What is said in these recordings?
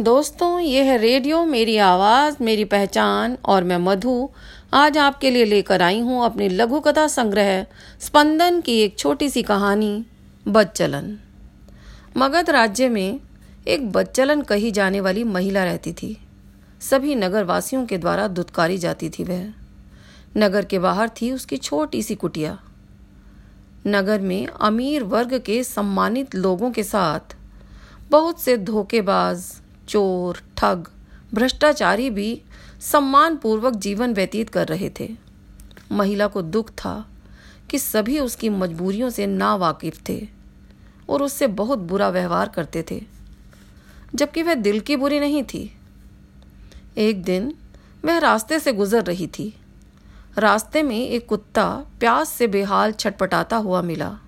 दोस्तों ये है रेडियो, मेरी आवाज़, मेरी पहचान और मैं मधु। आज आपके लिए लेकर आई हूँ अपनी लघु कथा संग्रह, स्पंदन की एक छोटी सी कहानी, बच्चलन। मगध राज्य में एक बच्चलन कही जाने वाली महिला रहती थी। सभी नगर वासियों के द्वारा दुत्कारी जाती थी वह। नगर के बाहर थी उसकी छोटी सी कुटिया। नगर में अमीर वर्ग के सम्मानित लोगों के साथ बहुत से धोखेबाज चोर, ठग, भ्रष्टाचारी भी सम्मानपूर्वक जीवन व्यतीत कर रहे थे। महिला को दुख था कि सभी उसकी मजबूरियों से ना वाकिफ थे और उससे बहुत बुरा व्यवहार करते थे, जबकि वह दिल की बुरी नहीं थी। एक दिन वह रास्ते से गुजर रही थी। रास्ते में एक कुत्ता प्यास से बेहाल छटपटाता हुआ मिला।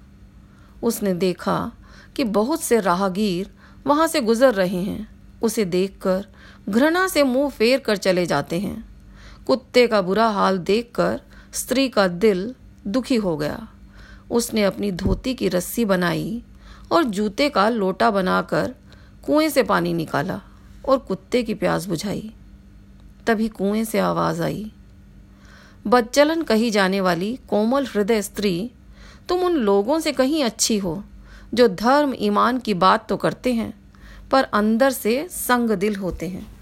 उसने देखा कि बहुत से राहगीर वहाँ से गुजर रहे हैं। उसे देखकर घृणा से मुँह फेर कर चले जाते हैं। कुत्ते का बुरा हाल देखकर स्त्री का दिल दुखी हो गया। उसने अपनी धोती की रस्सी बनाई और जूते का लोटा बनाकर कुएँ से पानी निकाला और कुत्ते की प्यास बुझाई। तभी कुएँ से आवाज़ आई। बच्चलन कही जाने वाली कोमल हृदय स्त्री, तुम उन लोगों से कहीं अच्छी हो, जो धर्म ईमान की बात तो करते हैं पर अंदर से संग दिल होते हैं।